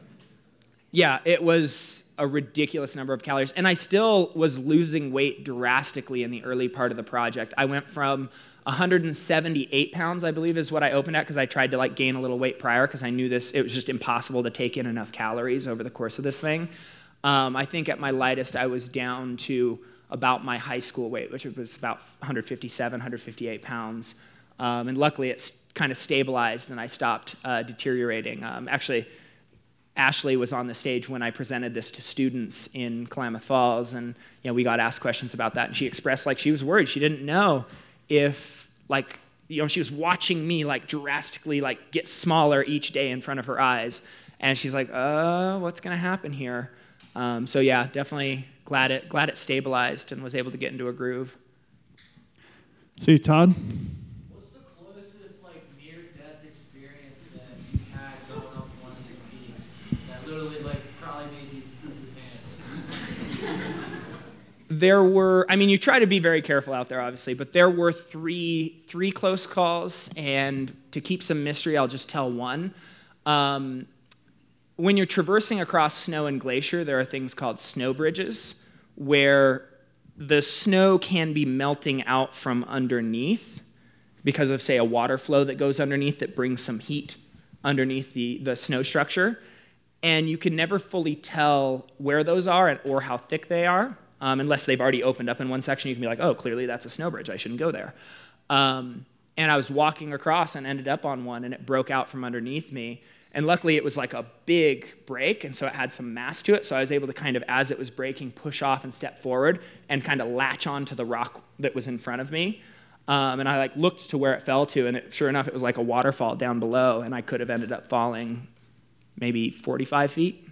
Yeah, it was a ridiculous number of calories. And I still was losing weight drastically in the early part of the project. I went from 178 pounds, I believe, is what I opened at because I tried to like gain a little weight prior because I knew this, it was just impossible to take in enough calories over the course of this thing. Um, I think at my lightest, I was down to about my high school weight, which was about 157, 158 pounds. Um, and luckily, it's kind of stabilized and I stopped uh, deteriorating. Um, actually, Ashley was on the stage when I presented this to students in Klamath Falls, and you know, we got asked questions about that, and she expressed like she was worried. She didn't know if like you know she was watching me like drastically like get smaller each day in front of her eyes, and she's like, "Uh, what's gonna happen here?" Um, so yeah, definitely glad it glad it stabilized and was able to get into a groove. See, Todd. What's the closest like near death experience that you had going up one of these peaks that literally like probably made you there were i mean you try to be very careful out there obviously but there were three three close calls and to keep some mystery i'll just tell one. Um, when you're traversing across snow and glacier there are things called snow bridges where the snow can be melting out from underneath because of say a water flow that goes underneath that brings some heat underneath the, the snow structure. And you can never fully tell where those are or how thick they are um, unless they've already opened up in one section. You can be like, oh, clearly that's a snow bridge. I shouldn't go there. Um, and I was walking across and ended up on one, and it broke out from underneath me. And luckily, it was like a big break, and so it had some mass to it. So I was able to kind of, as it was breaking, push off and step forward and kind of latch onto the rock that was in front of me. Um, and I like looked to where it fell to, and it, sure enough, it was like a waterfall down below, and I could have ended up falling maybe 45 feet.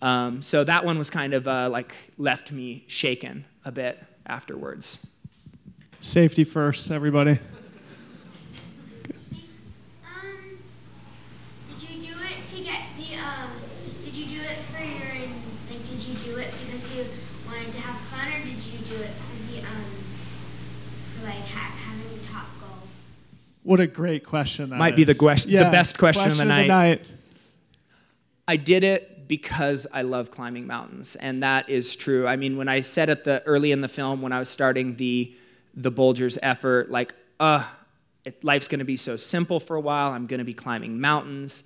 Um, so that one was kind of uh, like left me shaken a bit afterwards. Safety first, everybody. Um, did you do it to get the um? Did you do it for your like? Did you do it because you wanted to have fun, or did you do it for the um? For like having the top goal? What a great question. That Might be the is. ques- the best question of the night. I did it because I love climbing mountains, and that is true. I mean, when I said at the early in the film when I was starting the the Bulgers effort, like, uh, life's going to be so simple for a while. I'm going to be climbing mountains.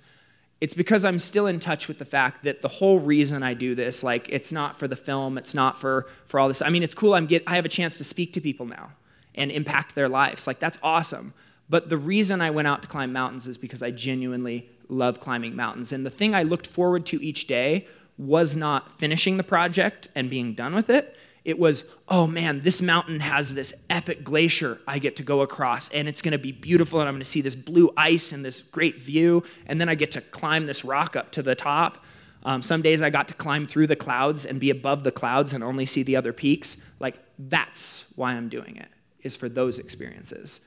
It's because I'm still in touch with the fact that the whole reason I do this, like, it's not for the film, it's not for for all this. I mean, it's cool. I'm get I have a chance to speak to people now and impact their lives. Like, that's awesome. But the reason I went out to climb mountains is because I genuinely love climbing mountains. And the thing I looked forward to each day was not finishing the project and being done with it. It was, oh man, this mountain has this epic glacier I get to go across, and it's gonna be beautiful, and I'm gonna see this blue ice and this great view, and then I get to climb this rock up to the top. Um, some days I got to climb through the clouds and be above the clouds and only see the other peaks. Like, that's why I'm doing it, is for those experiences.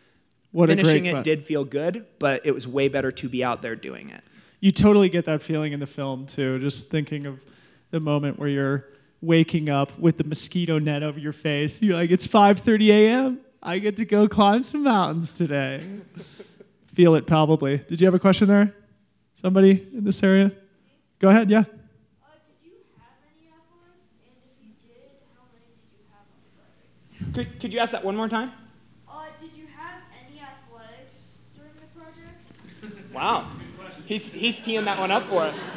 What a Finishing great it que- did feel good, but it was way better to be out there doing it. You totally get that feeling in the film too. Just thinking of the moment where you're waking up with the mosquito net over your face. You're like, it's 5:30 a.m. I get to go climb some mountains today. *laughs* Feel it probably. Did you have a question there? Somebody in this area? Go ahead. Yeah. Uh, did you have any athletics? And if you did, how many did you have on the project? Could, could you ask that one more time? Uh, did you have any athletics during the project? Wow. He's, he's teeing that one up for us.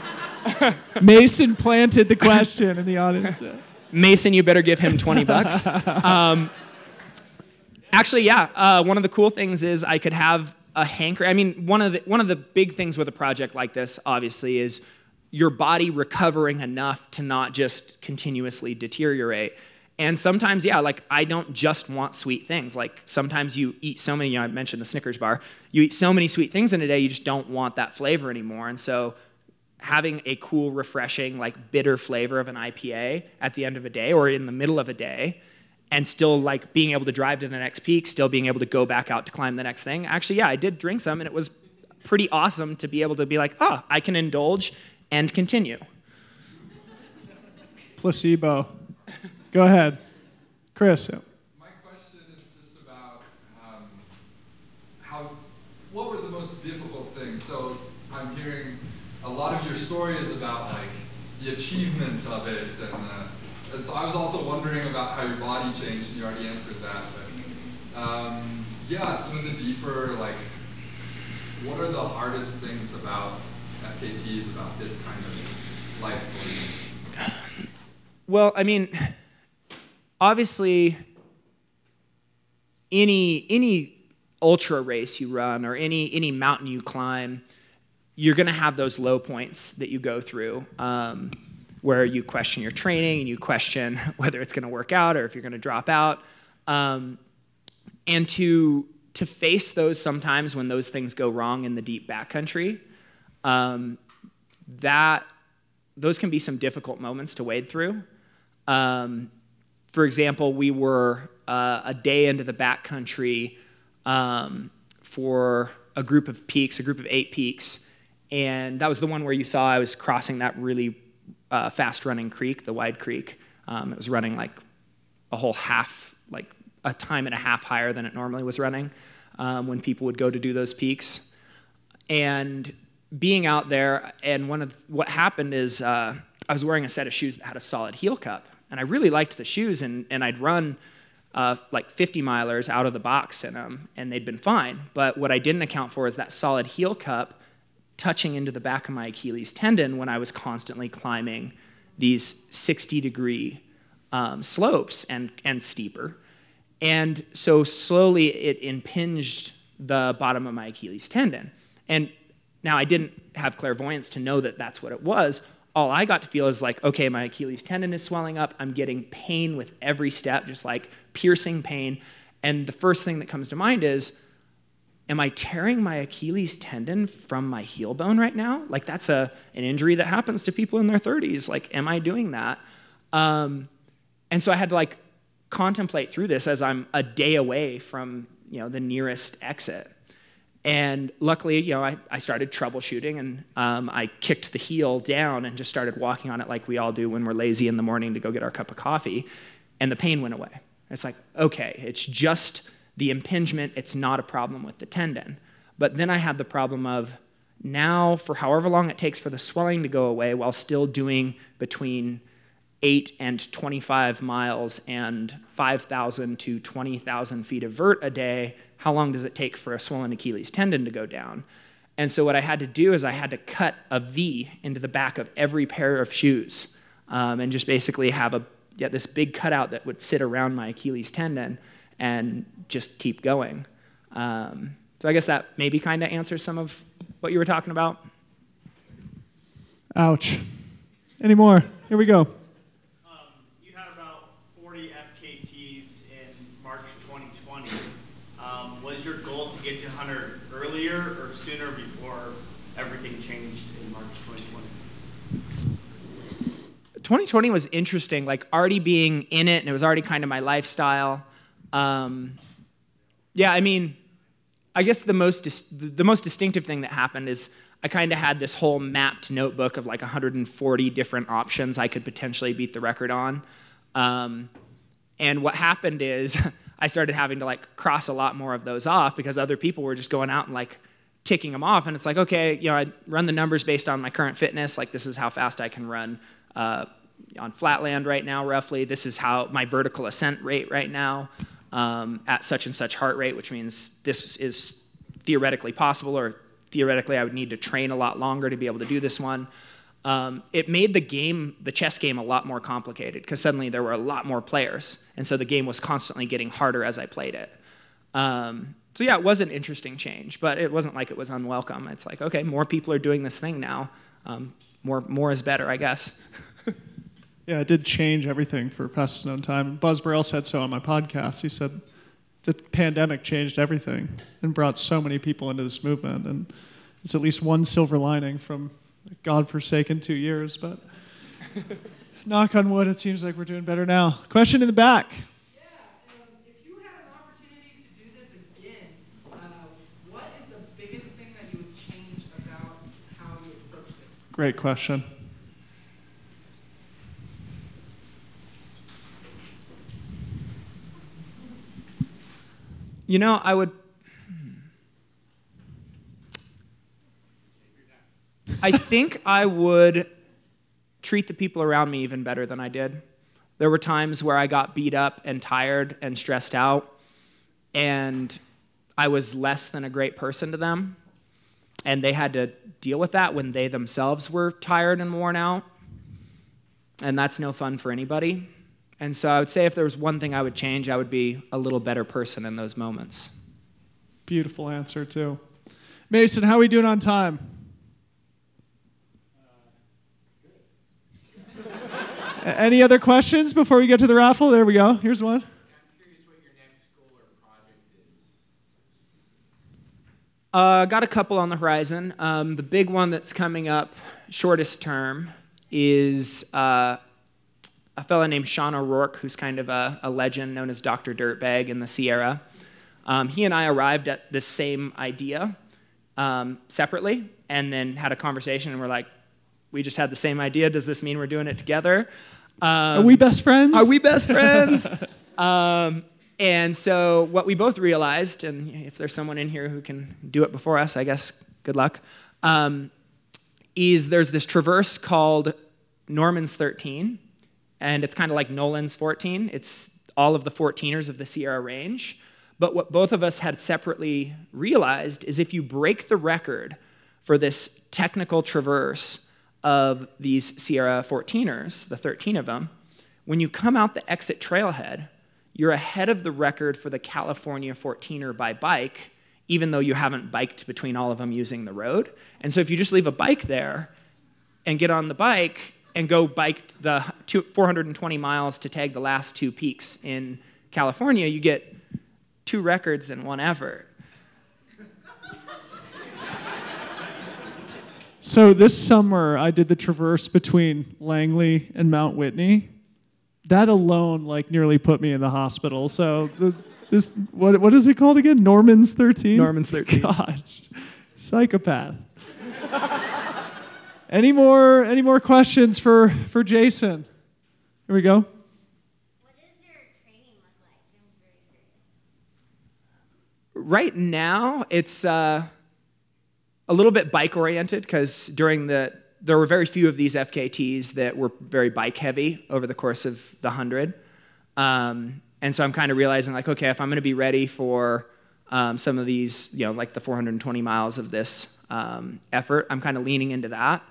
*laughs* Mason planted the question in the audience. *laughs* Mason, you better give him 20 bucks. *laughs* Um, actually, yeah, uh, one of the cool things is I could have a hanker. I mean, one of the, one of the big things with a project like this, obviously, is your body recovering enough to not just continuously deteriorate. And sometimes, yeah, like I don't just want sweet things. Like sometimes you eat so many, you know, I mentioned the Snickers bar, you eat so many sweet things in a day, you just don't want that flavor anymore. And so having a cool, refreshing, like bitter flavor of an IPA at the end of a day or in the middle of a day, and still like being able to drive to the next peak, still being able to go back out to climb the next thing. Actually, yeah, I did drink some, and it was pretty awesome to be able to be like, oh, I can indulge and continue. Placebo. *laughs* Go ahead, Chris. My question is just about um, how, what were the most difficult things? So I'm hearing a lot of your story is about like the achievement of it, and uh, and so I was also wondering about how your body changed, and you already answered that. But um, yeah, some of the deeper like, what are the hardest things about FKTs about this kind of life for you? Well, I mean, obviously, any any ultra race you run or any any mountain you climb, you're going to have those low points that you go through, um, where you question your training and you question *laughs* whether it's going to work out or if you're going to drop out, um, and to to face those sometimes when those things go wrong in the deep backcountry, um, that those can be some difficult moments to wade through. Um, for example, we were uh, a day into the backcountry um, for a group of peaks, a group of eight peaks, and that was the one where you saw I was crossing that really uh, fast-running creek, the wide creek. Um, it was running like a whole half, like a time and a half higher than it normally was running um, when people would go to do those peaks. And being out there, and one of what happened is uh, I was wearing a set of shoes that had a solid heel cup, and I really liked the shoes, and, and I'd run uh, like 50 milers out of the box in them, and they'd been fine. But what I didn't account for is that solid heel cup touching into the back of my Achilles tendon when I was constantly climbing these 60 degree um, slopes and, and steeper. And so slowly it impinged the bottom of my Achilles tendon. And now I didn't have clairvoyance to know that that's what it was. All I got to feel is like, okay, my Achilles tendon is swelling up. I'm getting pain with every step, just like piercing pain. And the first thing that comes to mind is, am I tearing my Achilles tendon from my heel bone right now? Like that's a an injury that happens to people in their 30s. Like, am I doing that? Um, and so I had to like contemplate through this as I'm a day away from you know the nearest exit. And luckily, you know, I, I started troubleshooting and um, I kicked the heel down and just started walking on it like we all do when we're lazy in the morning to go get our cup of coffee. And the pain went away. It's like, okay, it's just the impingement, it's not a problem with the tendon. But then I had the problem of now, for however long it takes for the swelling to go away while still doing between 8 and 25 miles and 5,000 to 20,000 feet of vert a day, how long does it take for a swollen Achilles tendon to go down? And so what I had to do is I had to cut a V into the back of every pair of shoes um, and just basically have a yeah, this big cutout that would sit around my Achilles tendon and just keep going. Um, so I guess that maybe kind of answers some of what you were talking about. Ouch. Any more? Here we go. you had about 40 FKTs in March 2020. Um, was your goal to get to 100 earlier or sooner before everything changed in March 2020? 2020 was interesting, like already being in it, and it was already kind of my lifestyle. Um, yeah, I mean, I guess the most dis- the most distinctive thing that happened is I kind of had this whole mapped notebook of like 140 different options I could potentially beat the record on. Um, and what happened is *laughs* I started having to like cross a lot more of those off because other people were just going out and like ticking them off. And it's like, okay, you know, I run the numbers based on my current fitness. Like this is how fast I can run uh, on flatland right now, roughly. This is how my vertical ascent rate right now um, at such and such heart rate, which means this is theoretically possible, or theoretically I would need to train a lot longer to be able to do this one. Um, it made the game, the chess game, a lot more complicated because suddenly there were a lot more players, and so the game was constantly getting harder as I played it. Um, so yeah, it was an interesting change, but it wasn't like it was unwelcome. It's like okay, more people are doing this thing now. Um, more, more is better, I guess. *laughs* Yeah, it did change everything for fastest known time. Buzz Burrell said so on my podcast. He said the pandemic changed everything and brought so many people into this movement. And it's at least one silver lining from godforsaken two years. But knock on wood, it seems like we're doing better now. Question in the back. Yeah, um, if you had an opportunity to do this again, uh, what is the biggest thing that you would change about how you approached it? Great question. You know, I would. I think I would treat the people around me even better than I did. There were times where I got beat up and tired and stressed out, and I was less than a great person to them. And they had to deal with that when they themselves were tired and worn out. And that's no fun for anybody. And so I would say if there was one thing I would change, I would be a little better person in those moments. Beautiful answer, too. Mason, how are we doing on time? Any other questions before we get to the raffle? There we go. Here's one. I'm curious what your next goal or project is. Uh, got a couple on the horizon. Um, the big one that's coming up, shortest term, is uh, a fellow named Sean O'Rourke, who's kind of a, a legend known as Dr. Dirtbag in the Sierra. Um, he and I arrived at this same idea um, separately and then had a conversation, and we're like, we just had the same idea. Does this mean we're doing it together? Um, Are we best friends? Are we best friends? *laughs* um, and so what we both realized, and if there's someone in here who can do it before us, I guess good luck, um, is there's this traverse called Norman's 13, and it's kind of like Nolan's 14. It's all of the 14ers of the Sierra Range. But what both of us had separately realized is if you break the record for this technical traverse of these Sierra 14ers, the 13 of them, when you come out the exit trailhead, you're ahead of the record for the California 14er by bike, even though you haven't biked between all of them using the road. And so if you just leave a bike there and get on the bike and go bike the 420 miles to tag the last two peaks in California, you get two records in one effort. So this summer, I did the traverse between Langley and Mount Whitney. That alone, like, nearly put me in the hospital. So the, this, what, what is it called again? Norman's 13? Norman's 13. Gosh, psychopath. any more, any more questions for, for Jason? Here we go. right now it's uh, a little bit bike oriented because during the there were very few of these fkt's that were very bike heavy over the course of the 100 um, and so i'm kind of realizing like okay if i'm going to be ready for um, some of these you know like the 420 miles of this um, effort i'm kind of leaning into that.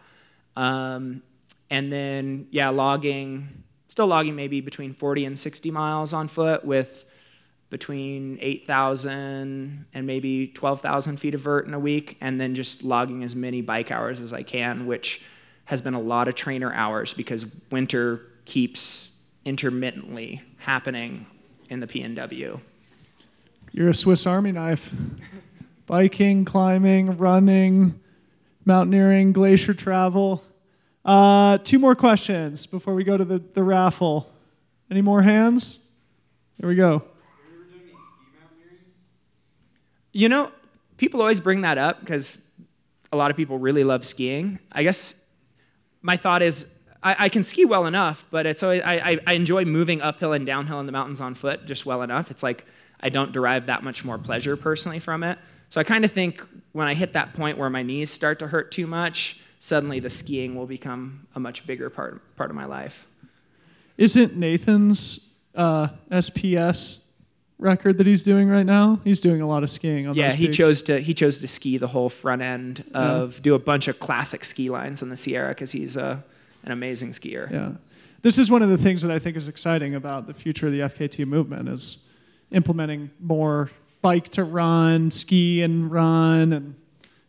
Um, and then yeah logging still logging maybe between 40 and 60 miles on foot with between 8,000 and maybe 12,000 feet of vert in a week, and then just logging as many bike hours as I can, which has been a lot of trainer hours because winter keeps intermittently happening in the PNW. You're a Swiss Army knife. Biking, climbing, running, mountaineering, glacier travel. Uh, two more questions before we go to the, the raffle. Any more hands? Here we go. You know, people always bring that up because a lot of people really love skiing. I guess my thought is I, I can ski well enough, but it's always, I, I, enjoy moving uphill and downhill in the mountains on foot just well enough. It's like I don't derive that much more pleasure personally from it. So I kind of think when I hit that point where my knees start to hurt too much, suddenly the skiing will become a much bigger part, part of my life. Isn't Nathan's uh, SPS record that he's doing right now? He's doing a lot of skiing on yeah, those he chose to he chose to ski the whole front end of do a bunch of classic ski lines in the Sierra because he's a, an amazing skier. Yeah. This is one of the things that I think is exciting about the future of the FKT movement is implementing more bike to run, ski and run, and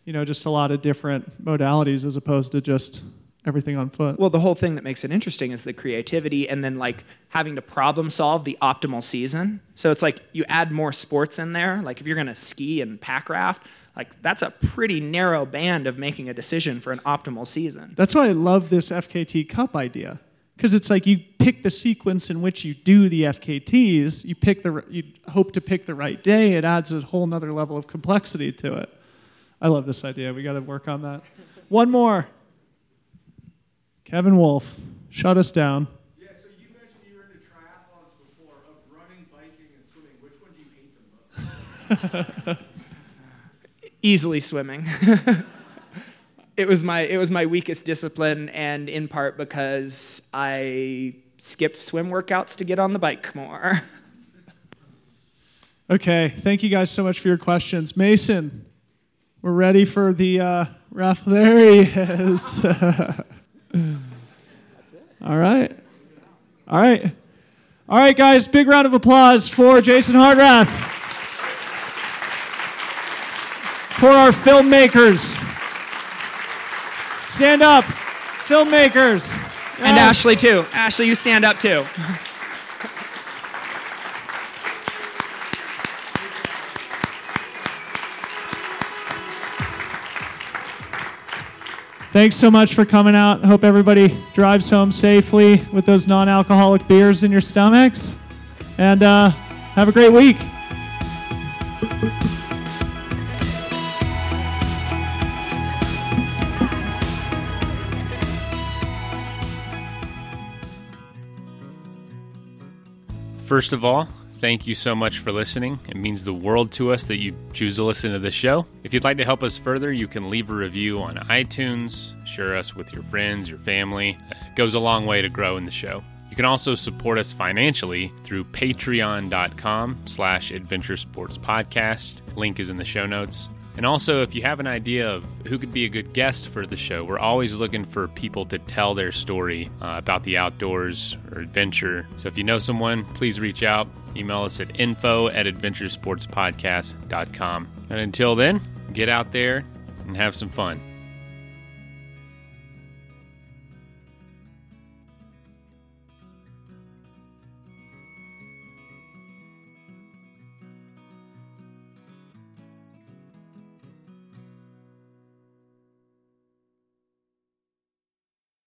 you know just a lot of different modalities as opposed to just everything on foot. Well, the whole thing that makes it interesting is the creativity and then like having to problem solve the optimal season. So it's like you add more sports in there. Like if you're going to ski and pack raft, like that's a pretty narrow band of making a decision for an optimal season. That's why I love this FKT Cup idea. Because it's like you pick the sequence in which you do the FKTs, you pick the you hope to pick the right day. It adds a whole nother level of complexity to it. I love this idea. We got to work on that. One more. Kevin Wolf, shut us down. Yeah, so you mentioned you were into triathlons before. Of running, biking, and swimming, which one do you hate the most? *laughs* Easily swimming. *laughs* it was my it was my weakest discipline, and in part because I skipped swim workouts to get on the bike more. *laughs* Okay, thank you guys so much for your questions. Mason, we're ready for the uh, raffle. There he is. Mm. All right. All right. All right, guys, big round of applause for Jason Hardrath. For our filmmakers. Stand up, filmmakers. And Yes. Ashley too. Ashley, you stand up too. *laughs* Thanks so much for coming out. Hope everybody drives home safely with those non alcoholic beers in your stomachs. And uh, have a great week. First of all, thank you so much for listening. It means the world to us that you choose to listen to the show. If you'd like to help us further, you can leave a review on iTunes, share us with your friends, your family. It goes a long way to grow in the show. You can also support us financially through patreon.com slash adventure sports podcast. Link is in the show notes. And also, if you have an idea of who could be a good guest for the show, we're always looking for people to tell their story uh, about the outdoors or adventure. So if you know someone, please reach out. Email us at info at adventuresportspodcast.com. And until then, get out there and have some fun.